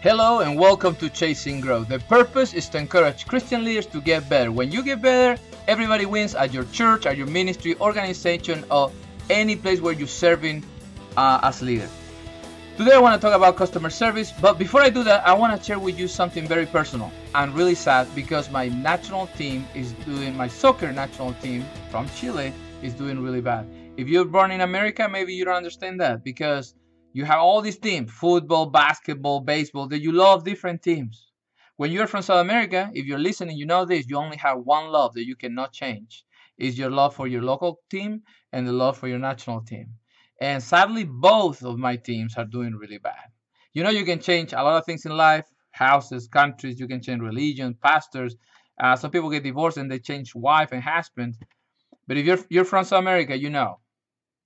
Hello and welcome to Chasing Growth. The purpose is to encourage Christian leaders to get better. When you get better, everybody wins at your church, at your ministry, organization, or any place where you're serving uh, as leader. Today I want to talk about customer service, but before I do that, I want to share with you something very personal. I'm really sad because my national team is doing, my soccer national team from Chile is doing really bad. If you're born in America, maybe you don't understand that because you have all these teams football, basketball, baseball that you love different teams. When you're from South America, if you're listening, you know this you only have one love that you cannot change is your love for your local team and the love for your national team. And sadly, both of my teams are doing really bad. You know, you can change a lot of things in life houses, countries, you can change religion, pastors. Uh, some people get divorced and they change wife and husband. But if you're, you're from South America, you know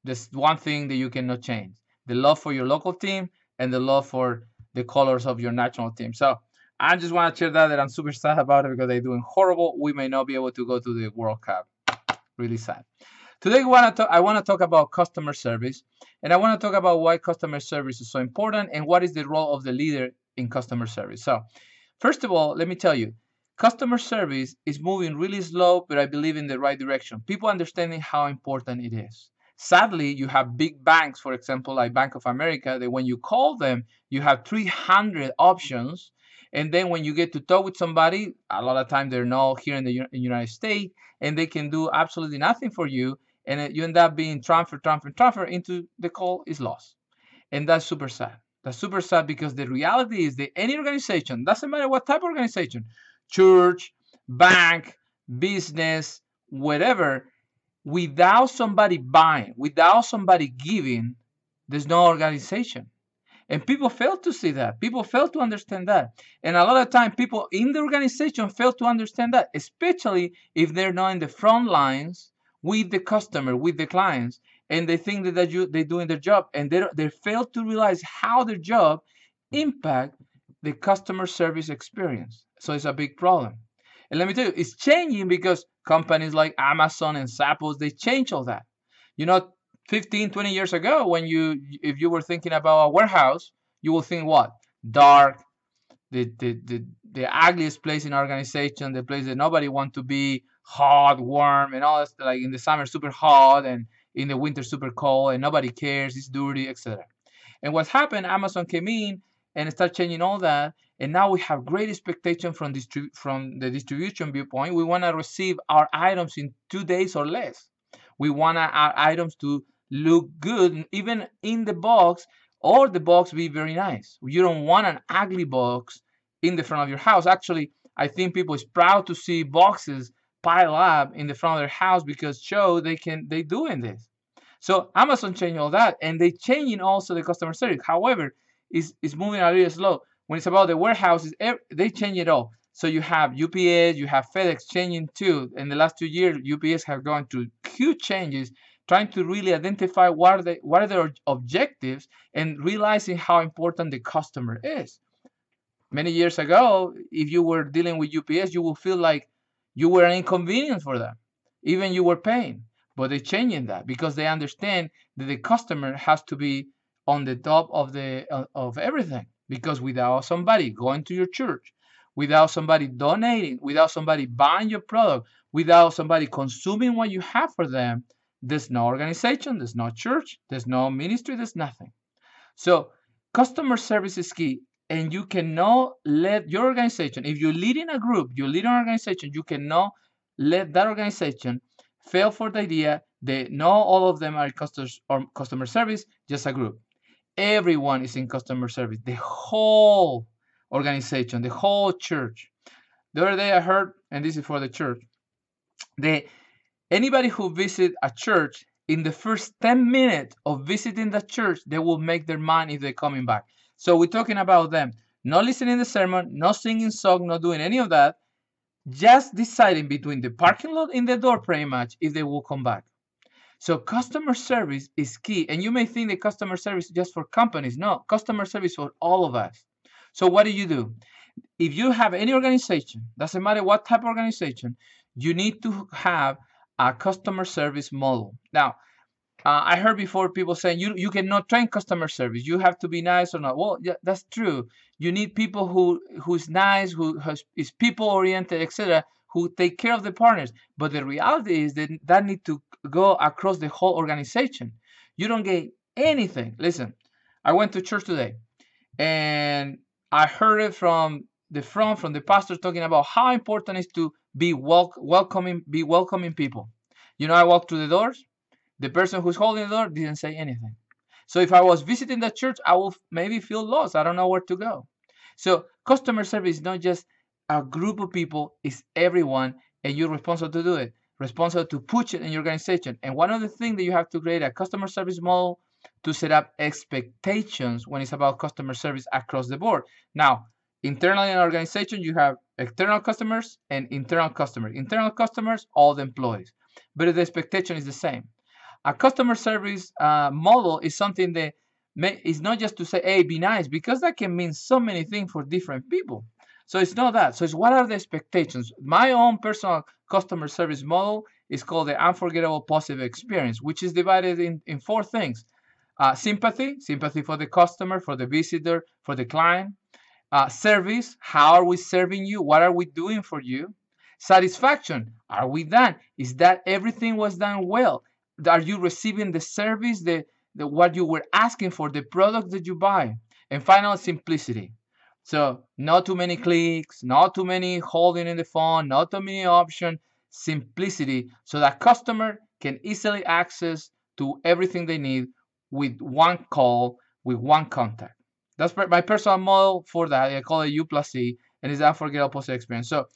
there's one thing that you cannot change the love for your local team and the love for the colors of your national team. So I just want to share that that I'm super sad about it because they're doing horrible. We may not be able to go to the World Cup. Really sad. Today I want to talk, I want to talk about customer service and I want to talk about why customer service is so important and what is the role of the leader in customer service. So, first of all, let me tell you, customer service is moving really slow, but I believe in the right direction. People understanding how important it is. Sadly, you have big banks, for example, like Bank of America, that when you call them, you have 300 options. And then when you get to talk with somebody, a lot of times they're not here in the United States, and they can do absolutely nothing for you. And you end up being transferred, transferred, transferred into the call is lost. And that's super sad. That's super sad because the reality is that any organization, doesn't matter what type of organization, church, bank, business, whatever, without somebody buying, without somebody giving, there's no organization. And people fail to see that. People fail to understand that. And a lot of time, people in the organization fail to understand that, especially if they're not in the front lines with the customer, with the clients, and they think that, they're doing their job, and they, they fail to realize how their job impact the customer service experience. So it's a big problem. And let me tell you, it's changing because companies like Amazon and Zappos, they change all that. You know, 15, 20 years ago, when you if you were thinking about a warehouse, you will think what? Dark, the the the, the ugliest place in organization, the place that nobody want to be, hot, warm, and all that. Like in the summer, super hot, and in the winter, super cold, and nobody cares. It's dirty, etc. And what happened? Amazon came in and start changing all that, and now we have great expectation from distrib- from the distribution viewpoint. We want to receive our items in two days or less. We want our items to look good, even in the box, or the box be very nice. You don't want an ugly box in the front of your house. Actually, I think people is proud to see boxes pile up in the front of their house because show they can they doing this. So Amazon changed all that, and they changing also the customer service. However, is is moving a little slow. When it's about the warehouses, they change it all. So you have UPS, you have FedEx changing too. In the last two years, UPS have gone through huge changes, trying to really identify what are the what are their objectives and realizing how important the customer is. Many years ago, if you were dealing with UPS, you will feel like you were an inconvenience for them, even you were paying. But they're changing that because they understand that the customer has to be on the top of the of everything because without somebody going to your church without somebody donating without somebody buying your product without somebody consuming what you have for them there's no organization there's no church there's no ministry there's nothing. So customer service is key and you cannot let your organization if you're leading a group you lead an organization you cannot let that organization fail for the idea that not all of them are customers or um, customer service just a group Everyone is in customer service. The whole organization, the whole church. The other day I heard, and this is for the church, that anybody who visit a church in the first 10 minutes of visiting the church, they will make their mind if they're coming back. So we're talking about them not listening the sermon, not singing song, not doing any of that, just deciding between the parking lot and the door pretty much if they will come back. So customer service is key. And you may think that customer service is just for companies. No, customer service for all of us. So what do you do? If you have any organization, doesn't matter what type of organization, you need to have a customer service model. Now, uh, I heard before people saying you you cannot train customer service. You have to be nice or not. Well, yeah, that's true. You need people who who's nice, who has, is people oriented, etc., who take care of the partners. But the reality is that that need to go across the whole organization. You don't get anything. Listen, I went to church today, and I heard it from the front from the pastor talking about how important it is to be wel- welcoming, be welcoming people. You know, I walked through the doors the person who's holding the door didn't say anything. So if I was visiting the church, I will maybe feel lost. I don't know where to go. So customer service is not just a group of people, is everyone, and you're responsible to do it. Responsible to push it in your organization. And one of the things that you have to create a customer service model to set up expectations when it's about customer service across the board. Now, internally in an organization, you have external customers and internal customers. Internal customers, all the employees. But the expectation is the same a customer service uh, model is something that may, is not just to say, hey, be nice, because that can mean so many things for different people. So it's not that. So it's what are the expectations? My own personal customer service model is called the unforgettable positive experience, which is divided in, in four things. Uh, sympathy, sympathy for the customer, for the visitor, for the client. Uh, service, how are we serving you? What are we doing for you? Satisfaction, are we done? Is that everything was done well? are you receiving the service the, the what you were asking for the product that you buy and final simplicity so not too many clicks not too many holding in the phone not too many options simplicity so that customer can easily access to everything they need with one call with one contact. That's my personal model for that i call it u plus c and it's unforgettable post experience. So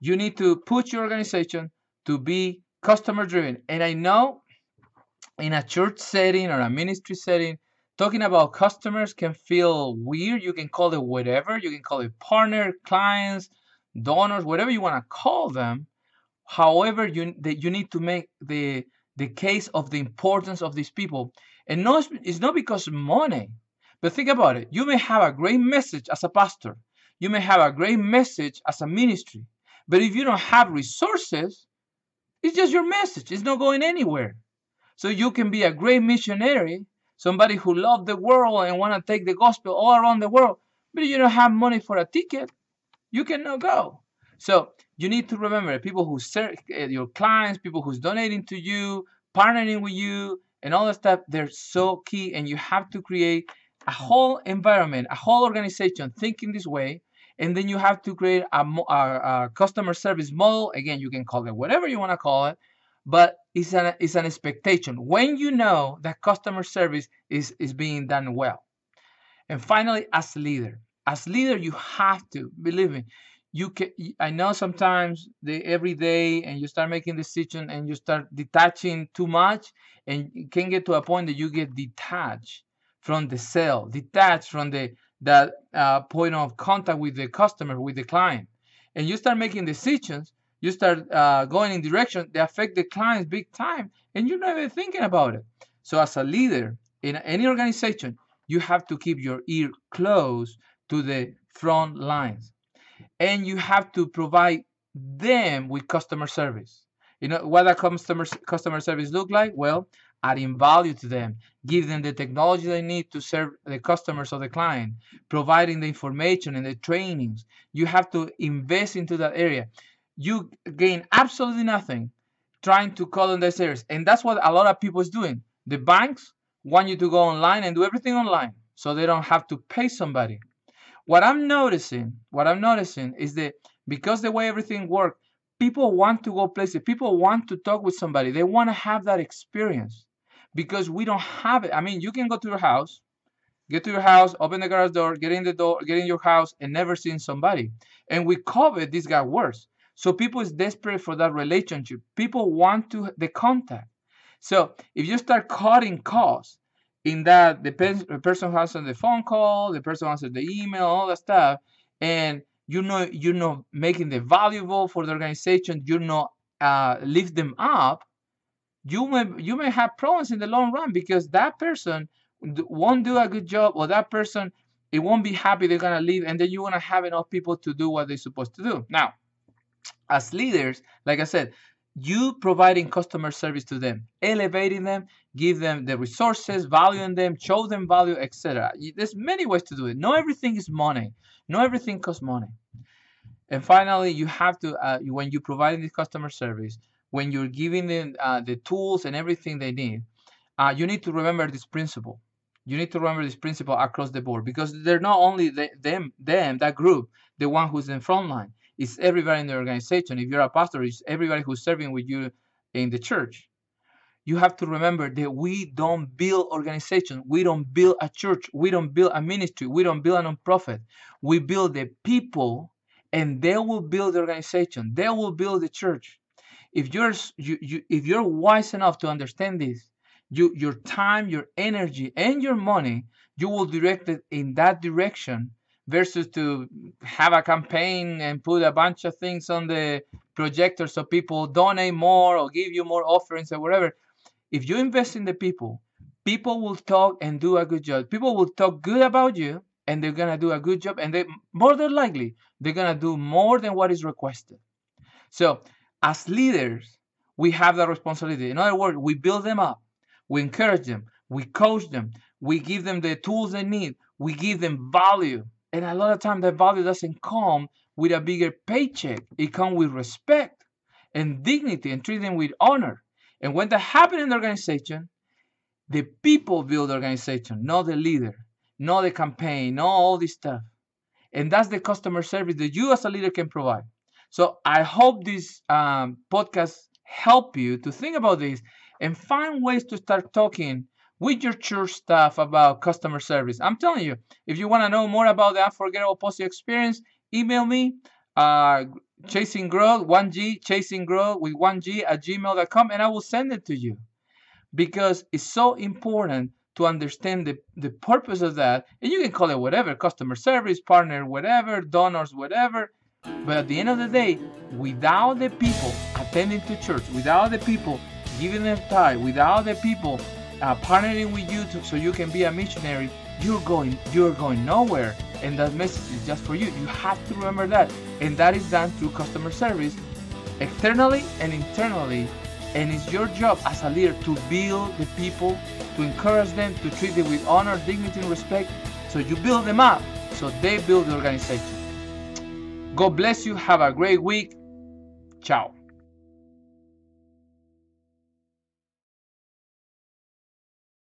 you need to put your organization to be customer driven and i know in a church setting or a ministry setting, talking about customers can feel weird. You can call it whatever. You can call it partner, clients, donors, whatever you want to call them. However, you that you need to make the the case of the importance of these people, and no, it's not because money. But think about it. You may have a great message as a pastor. You may have a great message as a ministry. But if you don't have resources, it's just your message. It's not going anywhere. So you can be a great missionary, somebody who loves the world and want to take the gospel all around the world, but you don't have money for a ticket, you cannot go. So you need to remember people who serve eh, your clients, people who's donating to you, partnering with you, and all that stuff. They're so key, and you have to create a whole environment, a whole organization thinking this way, and then you have to create a, a, a customer service model. Again, you can call it whatever you want to call it, but it's an, it's an expectation when you know that customer service is, is being done well. And finally, as leader, as leader, you have to believe me. You can. I know sometimes the every day, and you start making decision, and you start detaching too much, and you can get to a point that you get detached from the sale, detached from the that uh, point of contact with the customer, with the client, and you start making decisions you start uh, going in direction that affect the clients big time and you're not even thinking about it. So as a leader in any organization you have to keep your ear close to the front lines. And you have to provide them with customer service. You know what that customer customer service look like? Well adding value to them give them the technology they need to serve the customers of the client providing the information and the trainings. You have to invest into that area you gain absolutely nothing trying to call on. And that's what a lot of people is doing. The banks want you to go online and do everything online so they don't have to pay somebody. What I'm noticing, what I'm noticing is that because the way everything works, people want to go places. People want to talk with somebody. They want to have that experience because we don't have it. I mean, you can go to your house, get to your house, open the garage door, get in the door, get in your house, and never seen somebody. And with COVID, this got worse so people is desperate for that relationship. People want to the contact. So if you start cutting costs in that the, pe- the person who answers the phone call, the person answers the email, all that stuff, and you know you're not making the valuable for the organization, you're not uh, lift them up, you may you may have problems in the long run because that person won't do a good job or that person it won't be happy they're gonna leave and then you're gonna have enough people to do what they're supposed to do. Now as leaders, like I said, you providing customer service to them, elevating them, give them the resources, valuing them, show them value, etc. There's many ways to do it. Not everything is money. Not everything costs money. And finally, you have to uh, when you're providing this customer service, when you're giving them uh, the tools and everything they need, uh, you need to remember this principle. You need to remember this principle across the board because they're not only the, them, them, that group, the one who's in front line. It's everybody in the organization. If you're a pastor, it's everybody who's serving with you in the church. You have to remember that we don't build organization. We don't build a church. We don't build a ministry. We don't build a nonprofit. We build the people, and they will build the organization. They will build the church. If you're you, you if you're wise enough to understand this, you your time your energy and your money you will direct it in that direction versus to have a campaign and put a bunch of things on the projector so people donate more or give you more offerings or whatever if you invest in the people people will talk and do a good job people will talk good about you and they're gonna do a good job and they more than likely they're gonna do more than what is requested so as leaders we have that responsibility in other words we build them up we encourage them. We coach them. We give them the tools they need. We give them value. And a lot of times that value doesn't come with a bigger paycheck. It comes with respect and dignity and treating with honor. And when that happens in the organization, the people build the organization, not the leader, not the campaign, not all this stuff. And that's the customer service that you as a leader can provide. So I hope this um, podcast help you to think about this and find ways to start talking with your church staff about customer service. I'm telling you, if you want to know more about the unforgettable positive experience, email me uh, chasing growth 1g chasing growth with 1g at gmail.com and i will send it to you because it's so important to understand the, the purpose of that and you can call it whatever customer service partner whatever donors whatever but at the end of the day without the people attending to church without the people giving them time, without the people uh, partnering with YouTube so you can be a missionary, you're going you're going nowhere. And that message is just for you. You have to remember that. And that is done through customer service, externally and internally. And it's your job as a leader to build the people, to encourage them, to treat them with honor, dignity, and respect. So you build them up so they build the organization. God bless you. Have a great week. Ciao.